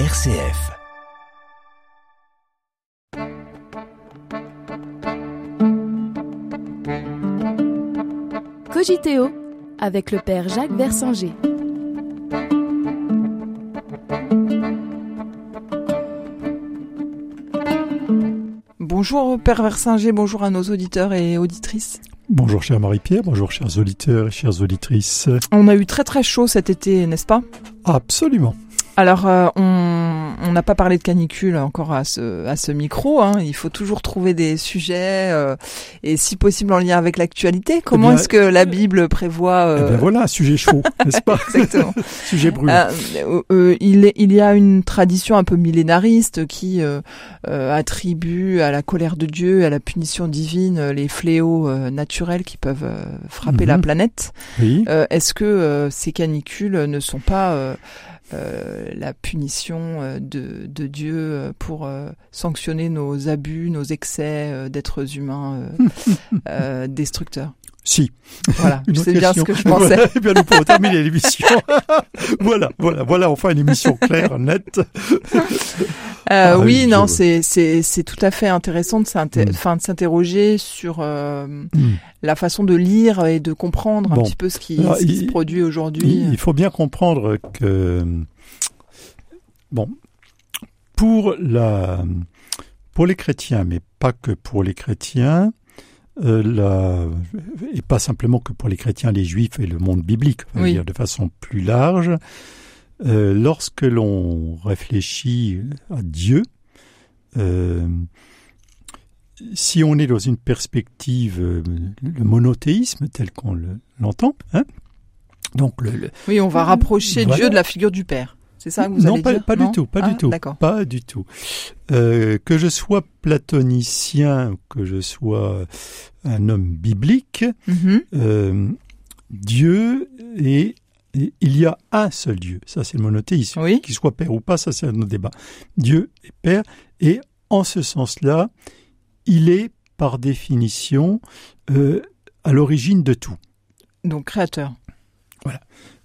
RCF. Cogiteo avec le père Jacques Versinger. Bonjour Père Versinger, bonjour à nos auditeurs et auditrices. Bonjour cher Marie-Pierre, bonjour chers auditeurs et chères auditrices. On a eu très très chaud cet été, n'est-ce pas? Absolument. Alors, euh, on n'a pas parlé de canicule encore à ce, à ce micro. Hein. Il faut toujours trouver des sujets euh, et, si possible, en lien avec l'actualité. Comment bien, est-ce que la Bible prévoit Eh euh, bien voilà, un sujet chaud, n'est-ce pas? Exactement. Sujet brûlant. Euh, euh, il, il y a une tradition un peu millénariste qui euh, euh, attribue à la colère de Dieu, à la punition divine, euh, les fléaux euh, naturels qui peuvent euh, frapper Mhm. la planète. oui. Euh, Est-ce que euh, ces canicules ne sont pas euh, euh, la punition euh, de, de Dieu euh, pour euh, sanctionner nos abus, nos excès euh, d'êtres humains euh, euh, destructeurs Si. Voilà, c'est bien ce que je pensais. Voilà, eh bien nous pourrons terminer l'émission. voilà, voilà, voilà, enfin une émission claire, nette. Euh, Ah, oui, non, c'est c'est c'est tout à fait intéressant de Mm. enfin, de s'interroger sur euh, Hmm. la façon de lire et de comprendre un petit peu ce qui, Alors, ce qui il- se produit aujourd'hui. Il, il faut bien comprendre que bon, pour la pour les chrétiens, mais pas que pour les chrétiens, euh, la, et pas simplement que pour les chrétiens, les juifs et le monde biblique, Oui. dire de façon plus large, euh, lorsque l'on réfléchit à Dieu, euh, si on est dans une perspective, le monothéisme tel qu'on le- l'entend, hein, donc le, le- Oui, on va rapprocher Voilà. Dieu de la figure du Père. C'est ça que vous non, allez pas, dire pas Non du tout, pas Ah, du tout, D'accord. pas du tout. Euh, que je sois platonicien, que je sois un homme biblique, Mhm. euh, Dieu est, et il y a un seul Dieu. Ça, c'est le monothéisme. Oui. Qu'il soit père ou pas, ça, c'est un autre débat. Dieu est père, et en ce sens-là, il est par définition euh, à l'origine de tout. Donc créateur.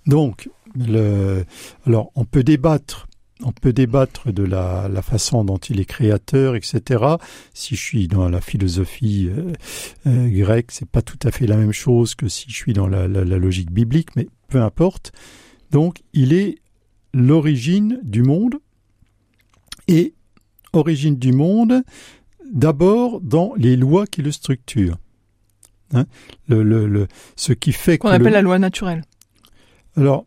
Donc, le, alors on peut débattre, on peut débattre de la, la façon dont il est créateur, etc. Si je suis dans la philosophie euh, euh, grecque, c'est pas tout à fait la même chose que si je suis dans la, la- la logique biblique, mais peu importe. Donc, il est l'origine du monde et origine du monde d'abord dans les lois qui le structurent. Hein, le, le, le- ce qui fait Qu'on appelle la loi naturelle. alors,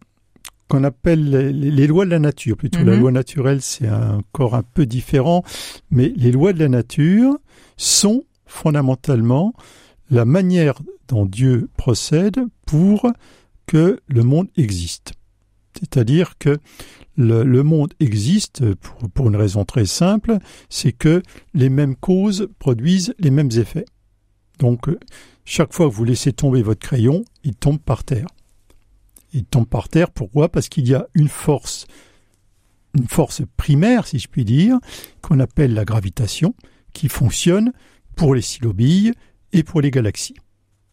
qu'on appelle les, les lois de la nature, plutôt la Mhm. loi naturelle, c'est encore un peu différent, mais les lois de la nature sont fondamentalement la manière dont Dieu procède pour que le monde existe. C'est-à-dire que le, le monde existe pour, pour une raison très simple, c'est que les mêmes causes produisent les mêmes effets. Donc, euh, chaque fois que vous laissez tomber votre crayon, il tombe par terre. Il tombe par terre, pourquoi? Parce qu'il y a une force, une force primaire, si je puis dire, qu'on appelle la gravitation, qui fonctionne pour les sylobilles et pour les galaxies.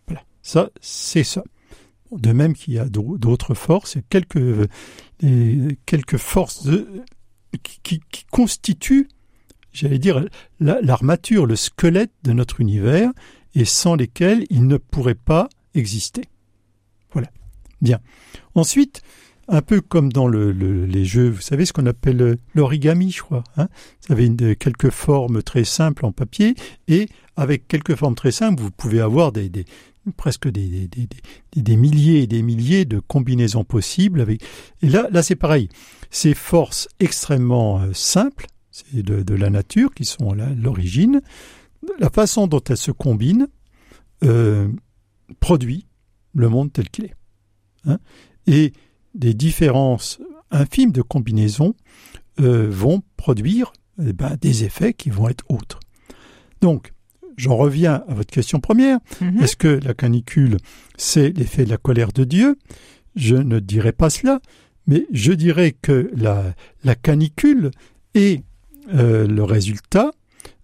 Voilà, ça, c'est ça. De même qu'il y a d'au- d'autres forces, quelques, quelques forces qui, constituent, j'allais dire, la- l'armature, le squelette de notre univers, et sans lesquels il ne pourrait pas exister. Voilà. Bien. Ensuite, un peu comme dans le, le- les jeux, vous savez ce qu'on appelle euh, l'origami, je crois. Hein vous avez une- quelques formes très simples en papier, et avec quelques formes très simples, vous pouvez avoir des, des- presque des, des, des- des- milliers et des milliers de combinaisons possibles. Avec... Et là, là c'est pareil. Ces forces extrêmement euh, simples, c'est de, de la nature, qui sont l'origine, la façon dont elles se combinent euh, produit le monde tel qu'il est. Hein et des différences infimes de combinaisons euh, vont produire eh ben, des effets qui vont être autres. Donc, j'en reviens à votre question première. Mhm. Est-ce que la canicule, c'est l'effet de la colère de Dieu? Je ne dirais pas cela, mais je dirais que la, la canicule est euh, le résultat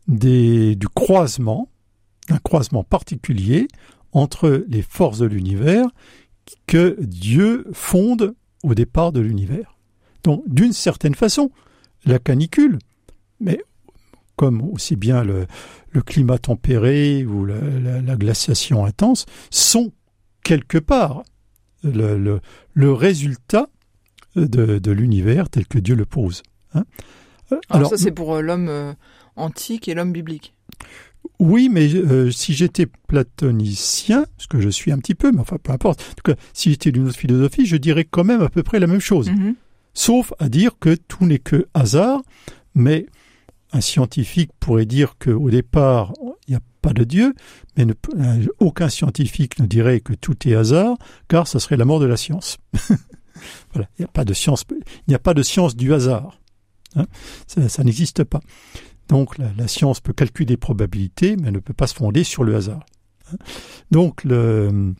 des, du croisement, d'un croisement particulier entre les forces de l'univers que Dieu fonde au départ de l'univers. Donc, d'une certaine façon, la canicule, mais comme aussi bien le, climat tempéré ou la, glaciation intense, sont quelque part le, résultat de, l'univers tel que Dieu le pose. Hein. Alors, ça c'est pour euh, l'homme euh, antique et l'homme biblique. Oui, mais euh, si j'étais platonicien, ce que je suis un petit peu, mais enfin peu importe, en tout cas, si j'étais d'une autre philosophie, je dirais quand même à peu près la même chose. Mm-hmm. Sauf à dire que tout n'est que hasard, mais un scientifique pourrait dire qu'au départ, il n'y a pas de Dieu, mais aucun scientifique ne dirait que tout est hasard, car ça serait la mort de la science. voilà, il n'y a pas de science, il n'y a pas de science du hasard. Hein. ça n'existe pas. Donc la, science peut calculer des probabilités, mais elle ne peut pas se fonder sur le hasard. Donc le,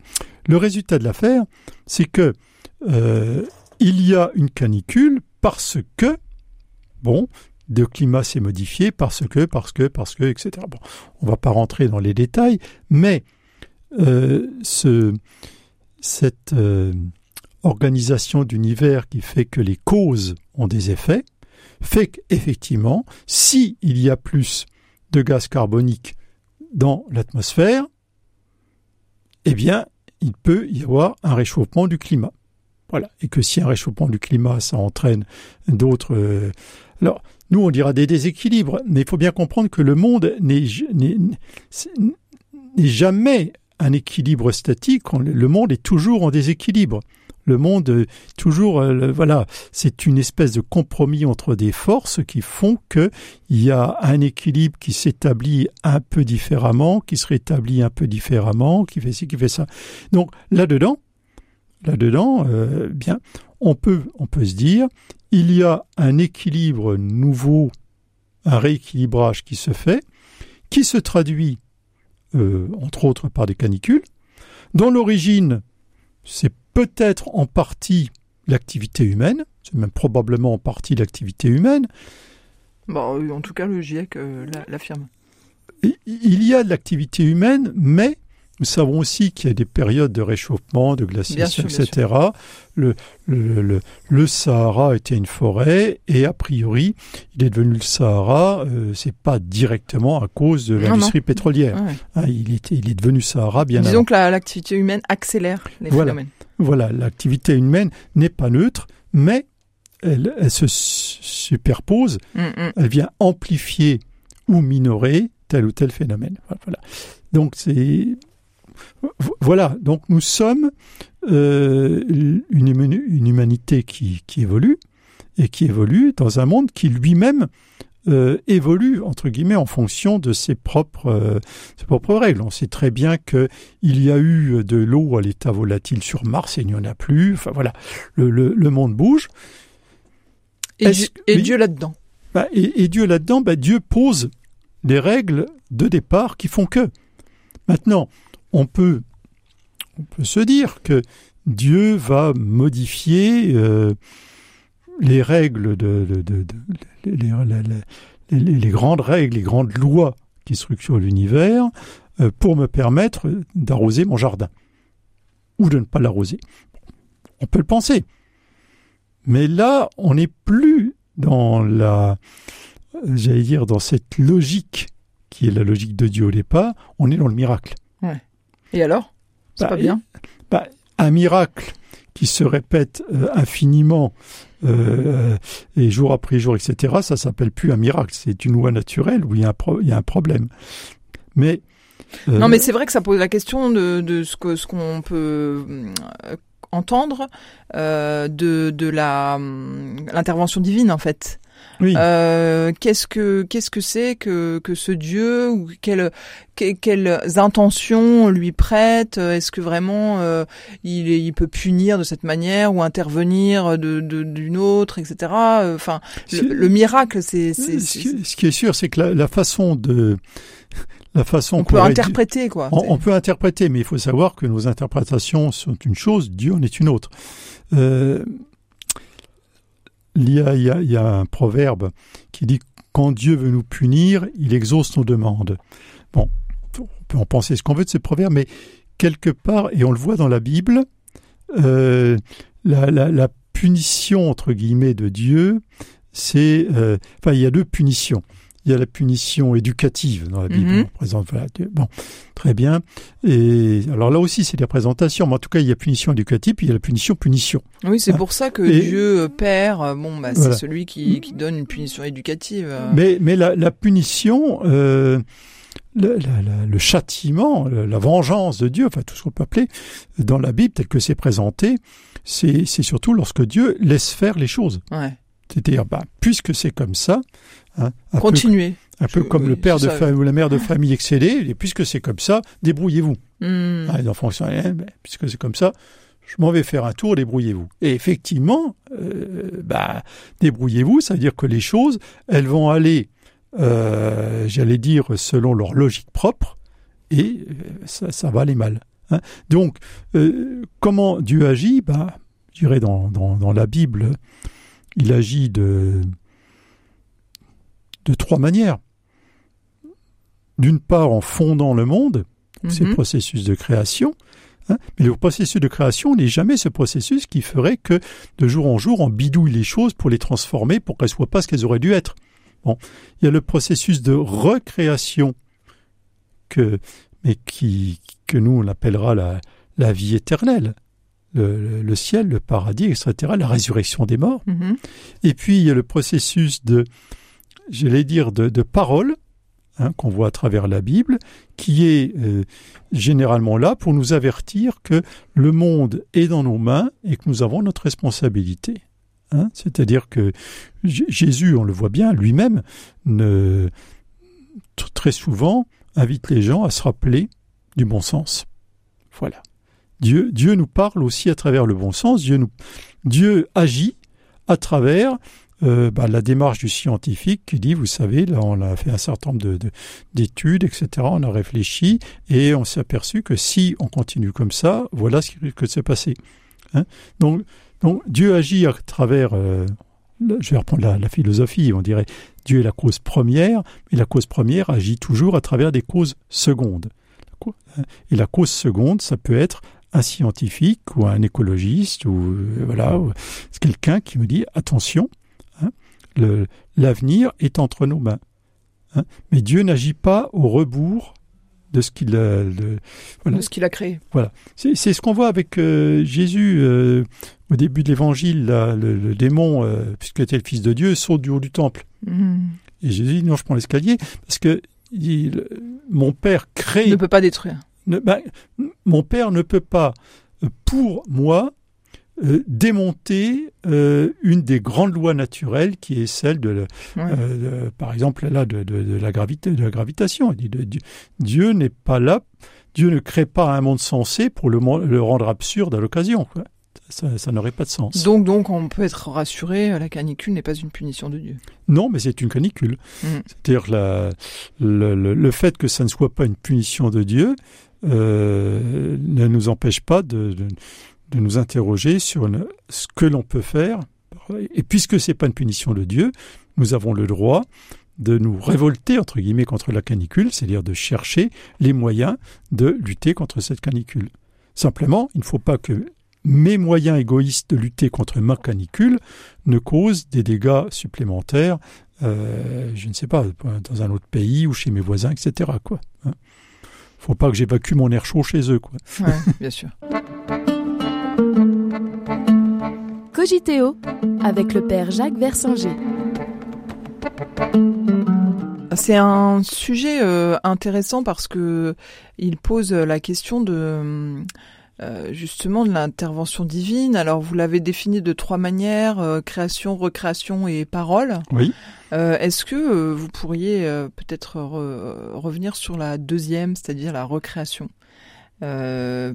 résultat de l'affaire, c'est que euh, il y a une canicule parce que, bon, le climat s'est modifié parce que, parce que, parce que, etc. Bon, on ne va pas rentrer dans les détails, mais euh, ce, cette euh, organisation d'univers qui fait que les causes ont des effets, fait qu'effectivement, s'il y a plus de gaz carbonique dans l'atmosphère, eh bien, il peut y avoir un réchauffement du climat. Voilà. Et que si un réchauffement du climat, ça entraîne d'autres. Euh, alors, nous, on dira des déséquilibres, mais il faut bien comprendre que le monde n'est jamais un équilibre statique. Le monde est toujours en déséquilibre le monde euh, toujours euh, voilà c'est une espèce de compromis entre des forces qui font que il y a un équilibre qui s'établit un peu différemment qui se rétablit un peu différemment qui fait ci qui fait ça donc là dedans là dedans euh, bien on peut on peut se dire il y a un équilibre nouveau un rééquilibrage qui se fait qui se traduit entre autres par des canicules dont l'origine c'est peut-être en partie l'activité humaine, c'est même probablement en partie l'activité humaine. Bon, en tout cas, le GIEC euh, l'affirme. Il y a de l'activité humaine, mais nous savons aussi qu'il y a des périodes de réchauffement, de glaciation, etc. Le, le, le, Sahara était une forêt et a priori, il est devenu le Sahara. Euh, c'est pas directement à cause de l'industrie pétrolière. Hein, il, était, il est devenu Sahara bien Disons que l'activité humaine accélère les phénomènes. Voilà, l'activité humaine n'est pas neutre, mais elle, se superpose. Mm, mm. Elle vient amplifier ou minorer tel ou tel phénomène. Voilà. Donc c'est voilà, donc nous sommes euh, une, humanité qui, évolue et qui évolue dans un monde qui lui-même euh, évolue entre guillemets en fonction de ses propres, euh, ses propres règles. On sait très bien que il y a eu de l'eau à l'état volatile sur Mars et il n'y en a plus. Enfin voilà, le, monde bouge. Et, Dieu, là-dedans. Bah, et, Dieu là-dedans, bah, Dieu pose les règles de départ qui font que. Maintenant, on peut, se dire que Dieu va modifier euh, les règles de, les, grandes règles, les grandes lois qui structurent l'univers euh, pour me permettre d'arroser mon jardin ou de ne pas l'arroser. On peut le penser. Mais là, on n'est plus dans la, j'allais dire, dans cette logique qui est la logique de Dieu au départ, on est dans le miracle. Et alors? C'est bah, pas bien? bah, Un miracle qui se répète euh, infiniment euh, et jour après jour, etc., ça s'appelle plus un miracle. C'est une loi naturelle où il y a un, il y a un problème. Mais euh, non, mais c'est vrai que ça pose la question de, de ce que ce qu'on peut entendre de, de la l'intervention divine en fait. Euh, qu'est-ce que qu'est-ce que c'est que que ce Dieu ou quelles quelles intentions lui prête? Est-ce que vraiment euh, il il peut punir de cette manière ou intervenir de d'une autre, etc. Enfin, le, miracle, c'est ce, qui est sûr, c'est que la, façon de la façon on peut interpréter quoi. On, peut interpréter, mais il faut savoir que nos interprétations sont une chose, Dieu en est une autre. Euh, il y, a, un proverbe qui dit quand Dieu veut nous punir, il exauce nos demandes. Bon, on peut en penser ce qu'on veut de ce proverbe, mais quelque part, et on le voit dans la Bible, euh, la, punition entre guillemets de Dieu, c'est, euh, enfin, il y a deux punitions. Il y a la punition éducative dans la Bible. On présente, voilà, Dieu- bon, très bien. Et alors là aussi, c'est des représentations, mais en tout cas, il y a punition éducative, puis il y a la punition punition. Oui, c'est Ah. pour ça que Et- Dieu euh, Père, euh, bon, bah, c'est Voilà. celui qui, qui donne une punition éducative. euh. Mais, mais la, la punition, euh, le, la- la- le châtiment, la vengeance de Dieu, enfin tout ce qu'on peut appeler dans la Bible tel que c'est présenté, c'est c'est surtout lorsque Dieu laisse faire les choses. Ouais. C'est-à-dire, bah, puisque c'est comme ça, hein, un, peu, Continuez. un peu Je- comme oui, le père de famille ou la mère de famille excédé, et puisque c'est comme ça, débrouillez-vous. Hmm. Ah, les enfants sont, eh, ben, puisque c'est comme ça, je m'en vais faire un tour, débrouillez-vous. Et effectivement, euh, bah, débrouillez-vous, ça veut dire que les choses, elles vont aller, euh, j'allais dire, selon leur logique propre, et euh, ça, ça va aller mal. hein. Donc, euh, comment Dieu agit? Bah, Je dirais dans, dans, dans la Bible, il agit de, de trois manières. D'une part, en fondant le monde, c'est le Mhm. processus de création. hein. Mais le processus de création n'est jamais ce processus qui ferait que de jour en jour on bidouille les choses pour les transformer pour qu'elles soient pas ce qu'elles auraient dû être. Bon, il y a le processus de recréation que, mais qui que nous on appellera la, la vie éternelle, le, ciel, le paradis, etc., la résurrection des morts. Mhm. Et puis il y a le processus de, j'allais dire, de, de parole hein, qu'on voit à travers la Bible, qui est euh, généralement là pour nous avertir que le monde est dans nos mains et que nous avons notre responsabilité. Hein. C'est-à-dire que J- Jésus, on le voit bien, lui-même, très souvent invite les gens à se rappeler du bon sens. Voilà. Dieu, nous parle aussi à travers le bon sens. Dieu, agit à travers euh, bah, la démarche du scientifique qui dit, vous savez, là on a fait un certain nombre de- de- d'études, etc. On a réfléchi et on s'est aperçu que si on continue comme ça, voilà ce qui risque de se passer. Hein donc, Dieu agit à travers, euh, je vais reprendre la, la philosophie, on dirait Dieu est la cause première, mais la cause première agit toujours à travers des causes secondes. Et la cause seconde, ça peut être un scientifique ou un écologiste ou euh, voilà, c'est quelqu'un qui me dit attention, hein, le- l'avenir est entre nos mains. hein. mais Dieu n'agit pas au rebours de ce qu'il a. de- voilà. De ce qu'il a créé. C'est c'est ce qu'on voit avec euh, Jésus euh, au début de l'évangile. là, Le, le démon, euh, puisqu'il était le fils de Dieu, saute du haut du temple. Mhm. Et Jésus dit non, je prends l'escalier parce que il- mon père crée. Il ne peut pas détruire. Ne- ben, mon père ne peut pas, euh, pour moi, euh, démonter euh, une des grandes lois naturelles qui est celle de, le- Ouais. euh, de- par exemple là de, de- de la gravité, de la gravitation. Il dit de- Dieu, n'est pas là, Dieu ne crée pas un monde sensé pour le, rendre absurde à l'occasion. Ça, ça n'aurait pas de sens. Donc, donc, on peut être rassuré, la canicule n'est pas une punition de Dieu. Non, mais c'est une canicule. Mm. C'est-à-dire le- le fait que ça ne soit pas une punition de Dieu euh, ne nous empêche pas de, de- nous interroger sur ce que l'on peut faire. Et puisque c'est pas une punition de Dieu, nous avons le droit de nous révolter entre guillemets contre la canicule, c'est-à-dire de chercher les moyens de lutter contre cette canicule. Simplement, il ne faut pas que mes moyens égoïstes de lutter contre ma canicule ne causent des dégâts supplémentaires, euh, je ne sais pas, dans un autre pays ou chez mes voisins, etc. Quoi. Hein. Faut pas que j'évacue mon air chaud chez eux. Quoi. Ouais, bien sûr. Cogiteo avec le père Jacques Versinger. C'est un sujet euh, intéressant parce que il pose la question de euh, justement de l'intervention divine. Alors vous l'avez défini de trois manières euh, création, recréation et parole. Oui. Euh, Est-ce que euh, vous pourriez euh, peut-être re- revenir sur la deuxième, c'est-à-dire la recréation Euh,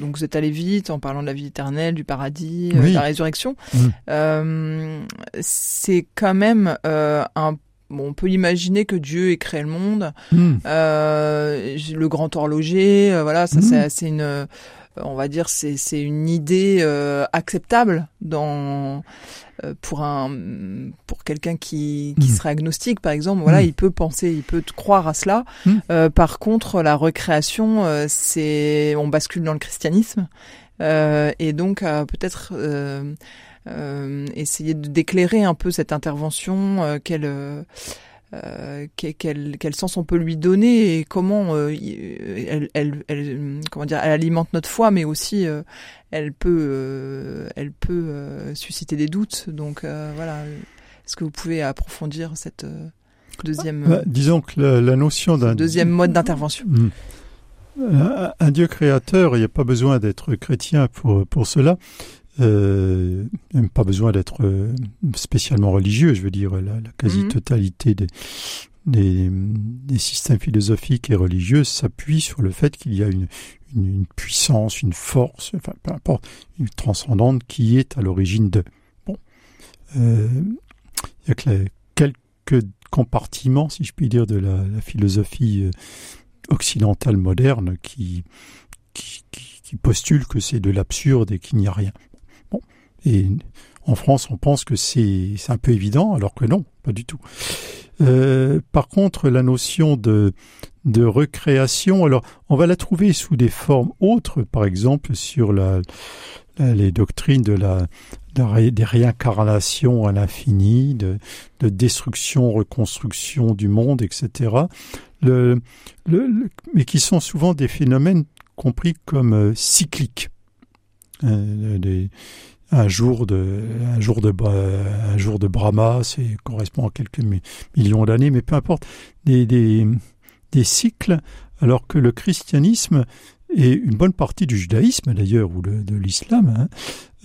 donc vous êtes allé vite en parlant de la vie éternelle, du paradis, Oui. de la résurrection. Mm. Euh, c'est quand même euh, un Bon, on peut imaginer que Dieu ait créé le monde, Hmm. euh, le grand horloger, euh, voilà, ça Mhm. c'est- c'est une, euh, on va dire, c'est c'est une idée euh, acceptable dans euh, pour un pour quelqu'un qui qui Mhm. serait agnostique, par exemple. Voilà, Mhm. il peut penser, il peut croire à cela. Mhm. Euh, par contre, la recréation, euh, c'est on bascule dans le christianisme euh, et donc euh, peut-être euh, essayer d'éclairer un peu cette intervention, quelle euh, quel, quel, sens on peut lui donner et comment euh, elle, elle, elle, comment dire, elle alimente notre foi, mais aussi euh, elle peut, elle peut susciter des doutes. Donc voilà, est-ce que vous pouvez approfondir cette deuxième, bah, disons que la, notion d'un deuxième mode d'intervention? Hmm. Un, Dieu créateur, il n'y a pas besoin d'être chrétien pour pour cela. Euh, même pas besoin d'être euh, spécialement religieux, je veux dire, la, quasi-totalité des, des, systèmes philosophiques et religieux s'appuient sur le fait qu'il y a une, une, puissance, une force, enfin peu importe, une transcendante qui est à l'origine de. Bon, euh, il y a que quelques compartiments, si je puis dire, de la, philosophie euh, occidentale moderne qui, qui, qui postule que c'est de l'absurde et qu'il n'y a rien. Et en France, on pense que c'est un peu évident, alors que non, pas du tout. Euh, par contre, la notion de, de recréation, alors on va la trouver sous des formes autres, par exemple sur la, les doctrines de la, des réincarnations à l'infini, de, de, destruction, reconstruction du monde, etc. Mais qui sont souvent des phénomènes compris comme euh, cycliques. Euh, des, un jour de un jour de un jour de Brahma, c'est correspond à quelques millions d'années, mais peu importe des, des, des cycles, alors que le christianisme et une bonne partie du judaïsme d'ailleurs ou de l'islam, hein,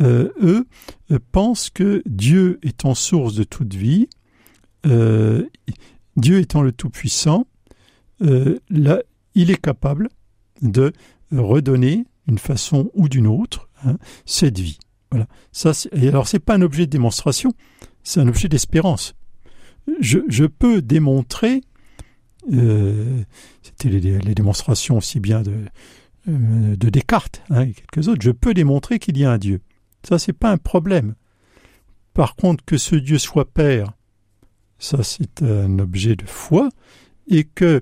euh, eux euh, pensent que Dieu étant source de toute vie, euh, Dieu étant le Tout-Puissant, là, il est capable de redonner d'une façon ou d'une autre hein, cette vie. Voilà. Ça, et alors, pas un objet de démonstration, c'est un objet d'espérance. Je, peux démontrer, euh, c'était les, démonstrations aussi bien de, euh, de Descartes hein, et quelques autres, je peux démontrer qu'il y a un Dieu. Ça, c'est pas un problème. Par contre, que ce Dieu soit Père, ça, c'est un objet de foi, et que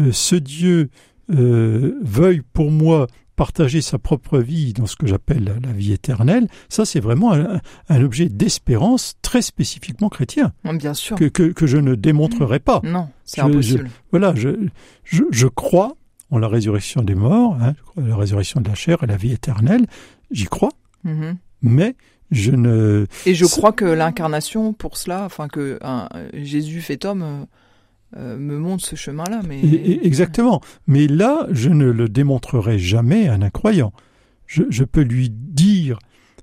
euh, ce Dieu veuille pour moi partager sa propre vie dans ce que j'appelle la, vie éternelle, ça c'est vraiment un, objet d'espérance très spécifiquement chrétien. Bien sûr. Que, que, je ne démontrerai pas. Non, c'est impossible. voilà, je, je, je, crois en la résurrection des morts, hein, la résurrection de la chair et la vie éternelle, j'y crois, mm-hmm. mais je ne... Et je crois que l'incarnation, pour cela, enfin que Jésus fait homme... Euh, me montre ce chemin-là. Mais exactement. Mais là, je ne le démontrerai jamais à un incroyant. Je, peux lui dire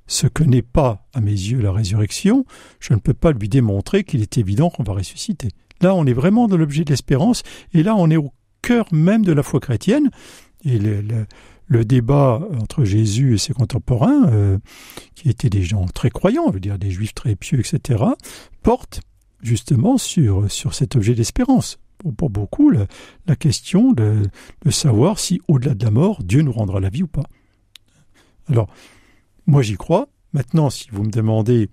ce que n'est pas, à mes yeux, la résurrection. Je ne peux pas lui démontrer qu'il est évident qu'on va ressusciter. Là, on est vraiment dans l'objet de l'espérance, et là, on est au cœur même de la foi chrétienne. Et le, débat entre Jésus et ses contemporains, euh, qui étaient des gens très croyants, je veux dire des juifs très pieux, etc., porte justement sur, sur cet objet d'espérance. Pour, beaucoup, la, question de, de, savoir si, au-delà de la mort, Dieu nous rendra la vie ou pas. Alors, moi j'y crois. Maintenant, si vous me demandez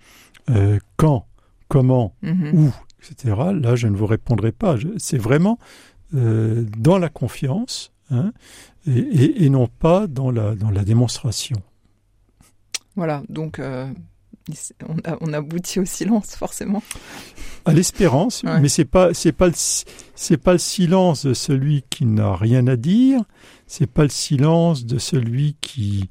euh, quand, comment, mhm. où, etc., là, je ne vous répondrai pas. C'est vraiment euh, dans la confiance hein, et, et, non pas dans la, dans la démonstration. Voilà, donc euh, on, aboutit au silence forcément. À l'espérance, mais c'est pas c'est pas c'est pas le silence de celui qui n'a rien à dire, c'est pas le silence de celui qui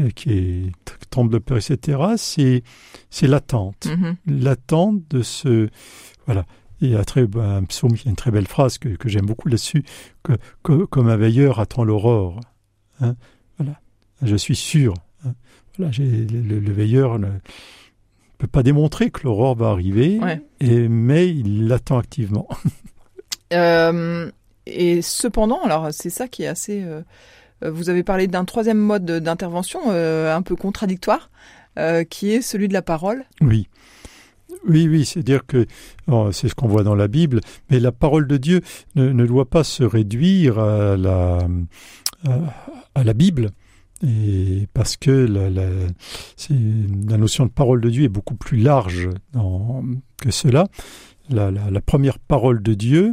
euh, qui est tremble de peur, etc. C'est c'est l'attente, mm-hmm. l'attente de ce voilà. Il y a très, un psaume qui a une très belle phrase que, j'aime beaucoup là-dessus, que, comme un veilleur attend l'aurore. Hein. voilà. Je suis sûr. Hein. Voilà, le, le, veilleur, peut pas démontrer que l'aurore va arriver, et, mais il l'attend activement. Euh, et cependant, alors c'est ça qui est assez. Euh, vous avez parlé d'un troisième mode d'intervention euh, un peu contradictoire, qui est celui de la parole. Oui. Oui, oui, c'est-à-dire que c'est ce qu'on voit dans la Bible, mais la parole de Dieu ne, ne doit pas se réduire à la, à la Bible. Et parce que la, la, la, notion de parole de Dieu est beaucoup plus large dans, que cela. La, la, première parole de Dieu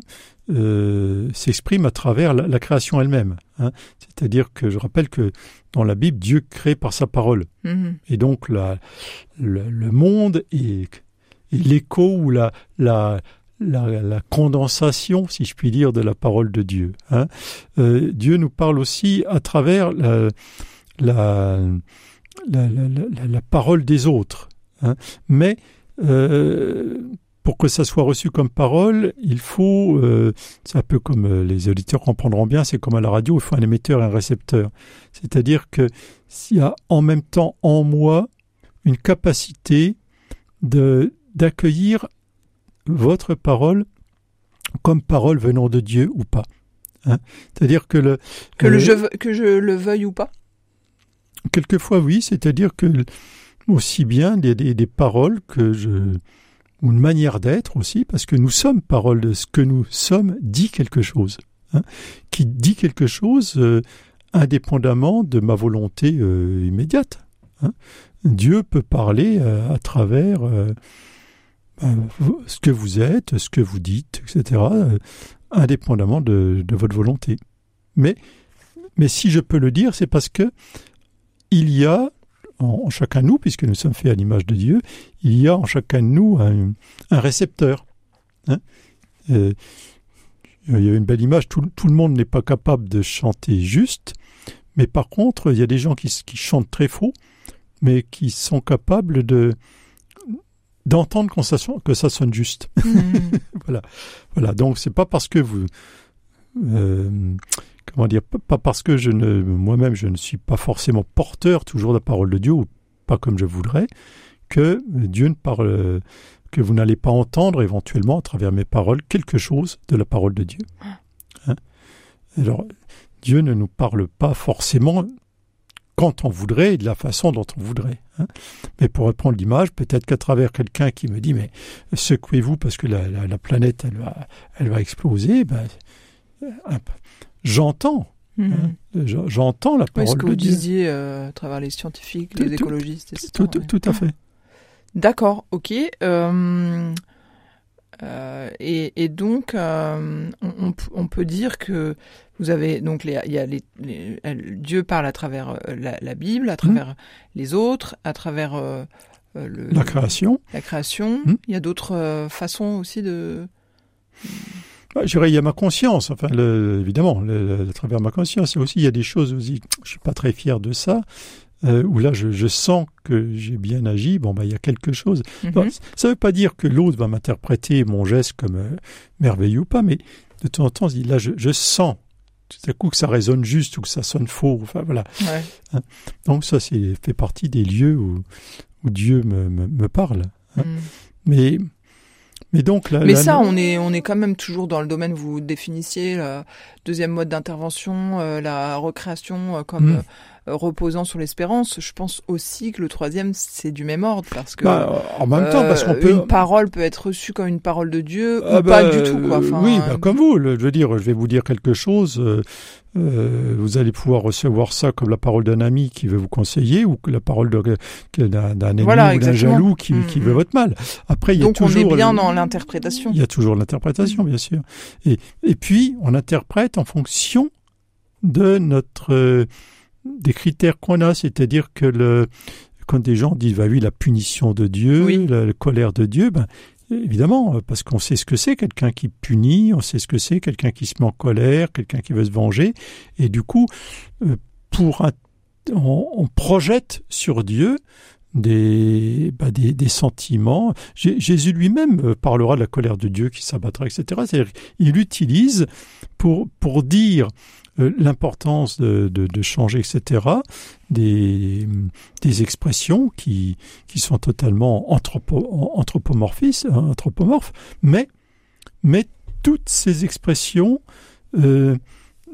euh, s'exprime à travers la, création elle-même. Hein. C'est-à-dire que je rappelle que dans la Bible, Dieu crée par sa parole. Mhm. Et donc le, monde est, l'écho ou la, la, la, condensation, si je puis dire, de la parole de Dieu. Hein. Euh, Dieu nous parle aussi à travers la, la, la parole des autres. Hein. Mais euh, pour que ça soit reçu comme parole, il faut, euh, c'est un peu comme euh, les auditeurs comprendront bien, c'est comme à la radio, il faut un émetteur et un récepteur. C'est-à-dire que s'il y a en même temps en moi une capacité de d'accueillir votre parole comme parole venant de Dieu ou pas. Hein. C'est-à-dire que le que, le je, que je le veuille ou pas. Quelquefois oui, c'est-à-dire que aussi bien des, des, des paroles que je ou une manière d'être aussi, parce que nous sommes parole de ce que nous sommes dit quelque chose, hein, qui dit quelque chose euh, indépendamment de ma volonté euh, immédiate. Hein. Dieu peut parler euh, à travers ben, ce que vous êtes, ce que vous dites, etc., indépendamment de, de, votre volonté. Mais, mais si je peux le dire, c'est parce que il y a en, chacun de nous, puisque nous sommes faits à l'image de Dieu, il y a en chacun de nous un, récepteur. Hein. Euh, il y a une belle image, tout, le monde n'est pas capable de chanter juste, mais par contre, il y a des gens qui, chantent très faux, mais qui sont capables de d'entendre que ça sonne juste. Mmh. voilà. Voilà. Donc c'est pas parce que vous euh, comment dire, pas parce que je ne, moi-même, je ne suis pas forcément porteur toujours de la parole de Dieu, ou pas comme je voudrais, que Dieu ne parle, que vous n'allez pas entendre éventuellement à travers mes paroles quelque chose de la parole de Dieu. Hein Alors, Dieu ne nous parle pas forcément quand on voudrait et de la façon dont on voudrait. Hein. Mais pour reprendre l'image, peut-être qu'à travers quelqu'un qui me dit mais secouez-vous parce que la, planète elle va, elle va exploser, ben, j'entends. Mhm. Hein, j'entends la parole ce que vous disiez euh, à travers les scientifiques, les écologistes, etc. Tout, tout, à fait. D'accord, ok. Euh, euh, et, donc, on, peut dire que vous avez donc les, il y a les, Dieu parle à travers la, Bible, à travers mhm. les autres, à travers le, la création. La création. Il y a d'autres façons aussi de je dirais, il y a ma conscience, enfin, le, évidemment, le, à travers ma conscience. Et aussi, il y a des choses aussi, je suis pas très fier de ça, euh, où là, je, je sens que j'ai bien agi. Bon, bah, il y a quelque chose. Mhm. ça ne veut pas dire que l'autre va m'interpréter mon geste comme euh, merveilleux ou pas, mais de temps en temps, là, je, je sens tout à coup que ça résonne juste ou que ça sonne faux. Enfin, voilà. Ouais. Hein. Donc, ça, c'est fait partie des lieux où, où Dieu me, me, me parle. Hein. Mhm. Mais mais donc, Mais ça, on est, on est quand même toujours dans le domaine, vous définissiez, le deuxième mode d'intervention, euh, la recréation euh, comme hmm. Euh, reposant sur l'espérance. Je pense aussi que le troisième, c'est du même ordre parce que bah, en même temps, parce qu'on peut une parole peut être reçue comme une parole de Dieu ah ou pas bah, du tout. Quoi. oui, bah, comme vous. je veux dire, je vais vous dire quelque chose. Euh, vous allez pouvoir recevoir ça comme la parole d'un ami qui veut vous conseiller ou que la parole d'un ennemi ou d'un jaloux qui, mm, qui veut mm. votre mal. Après, il y a Donc toujours on est bien dans l'interprétation. Il y a toujours l'interprétation, bien sûr. Et, et puis, on interprète en fonction de notre euh, des critères qu'on a, c'est-à-dire que le quand des gens disent bah oui la punition de Dieu, la, colère de Dieu, ben Évidemment, parce qu'on sait ce que c'est quelqu'un qui punit, on sait ce que c'est quelqu'un qui se met en colère, quelqu'un qui veut se venger, et du coup, euh, pour on, projette sur Dieu des, bah, des, des, sentiments. Jésus lui-même euh, parlera de la colère de Dieu qui s'abattra, etc. C'est-à-dire, il utilise pour, pour dire euh, l'importance de, de, changer, etc., des, des expressions qui, qui sont totalement anthropo, anthropomorphes, mais, mais toutes ces expressions euh,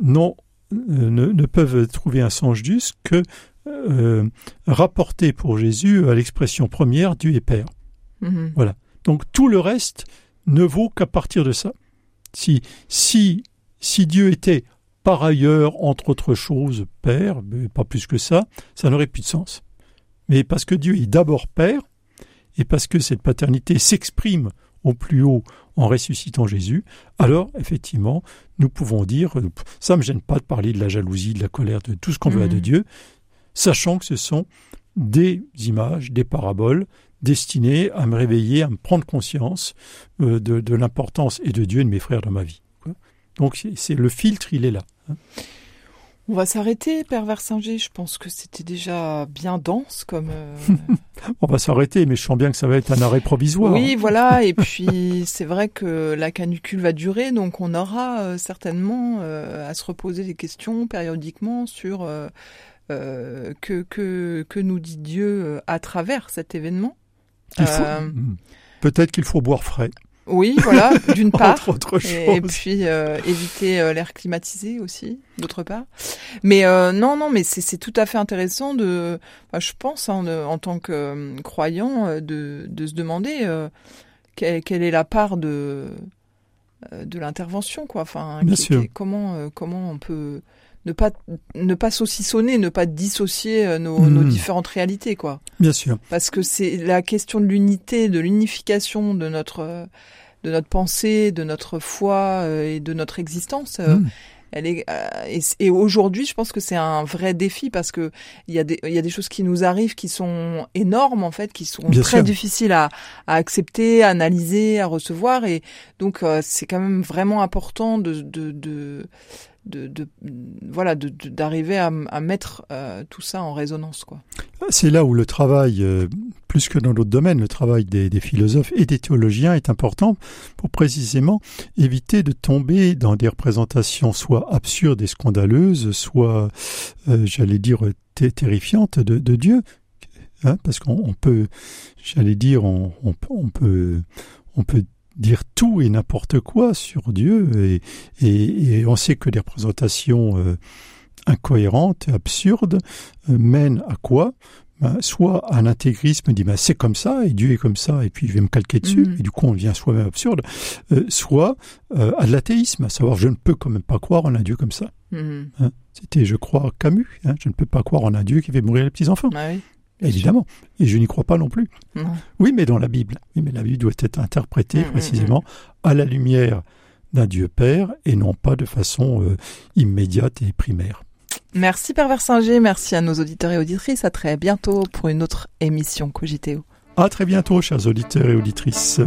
non, euh, ne, ne, peuvent trouver un sens juste que euh, rapporté pour Jésus à l'expression première Dieu et Père. Mm-hmm. Voilà. Donc tout le reste ne vaut qu'à partir de ça. Si, si, si Dieu était par ailleurs, entre autres choses, Père, mais pas plus que ça, ça n'aurait plus de sens. Mais parce que Dieu est d'abord Père, et parce que cette paternité s'exprime au plus haut en ressuscitant Jésus, alors effectivement, nous pouvons dire, ça me gêne pas de parler de la jalousie, de la colère, de tout ce qu'on veut à de. Dieu, sachant que ce sont des images, des paraboles destinées à me réveiller, à me prendre conscience euh, de, de l'importance et de Dieu et de mes frères dans ma vie. Donc c'est- le filtre, il est là. hein. On va s'arrêter, Père Versinger. Je pense que c'était déjà bien dense comme. euh, On va s'arrêter, mais je sens bien que ça va être un arrêt provisoire. Oui, voilà. Et puis c'est vrai que la canicule va durer, donc on aura euh, certainement euh, à se reposer des questions périodiquement sur que, que que nous dit Dieu à travers cet événement. Faut- Hmm. Peut-être qu'il faut boire frais, Oui, voilà, d'une part. entre autres choses. Et, et puis euh, éviter euh, l'air climatisé aussi, d'autre part. Mais euh, non, non, mais c'est tout à fait intéressant de, je pense, hein, de- en tant que croyant, de, de se demander quelle, quelle est la part de de l'intervention, quoi. Enfin, Bien qui- sûr. qui- comment comment on peut ne pas ne pas saucissonner, ne pas dissocier euh, nos, nos Mhm. différentes réalités, quoi Bien sûr. parce que c'est la question de l'unité, de l'unification de notre de notre pensée, de notre foi euh, et de notre existence. euh, Hmm. Elle est euh, et, et aujourd'hui, je pense que c'est un vrai défi parce que il y a des il y a des choses qui nous arrivent qui sont énormes en fait, qui sont Bien très sûr. difficiles à, à accepter, à analyser, à recevoir et donc euh, c'est quand même vraiment important de de de de, de- voilà d'arriver à, à mettre euh, tout ça en résonance quoi. C'est là où le travail, euh, plus que dans d'autres domaines, le travail des, des philosophes et des théologiens est important pour précisément éviter de tomber dans des représentations soit absurdes et scandaleuses, soit, euh, j'allais dire, terrifiantes de, de Dieu. Hein, parce qu'on on peut, j'allais dire, on, on peut, on peut dire tout et n'importe quoi sur Dieu, et, et, et on sait que les représentations euh, incohérentes et absurdes euh, mènent à quoi? Ben, Soit à l'intégrisme, dit ben, c'est comme ça, et Dieu est comme ça, et puis je vais me calquer dessus, Mhm. et du coup on devient soi-même absurde, euh, soit à de l'athéisme, à savoir je ne peux quand même pas croire en un Dieu comme ça. Mhm. C'était, je crois, Camus, hein, je ne peux pas croire en un Dieu qui fait mourir les petits-enfants, Ah oui. Évidemment, et je n'y crois pas non plus. Oui, mais dans la Bible. Oui, mais la Bible doit être interprétée Mm, mm, précisément à la lumière d'un Dieu Père et non pas de façon euh, immédiate et primaire. Merci Père Versinger, merci à nos auditeurs et auditrices. À très bientôt pour une autre émission Cogiteo. À très bientôt, chers auditeurs et auditrices.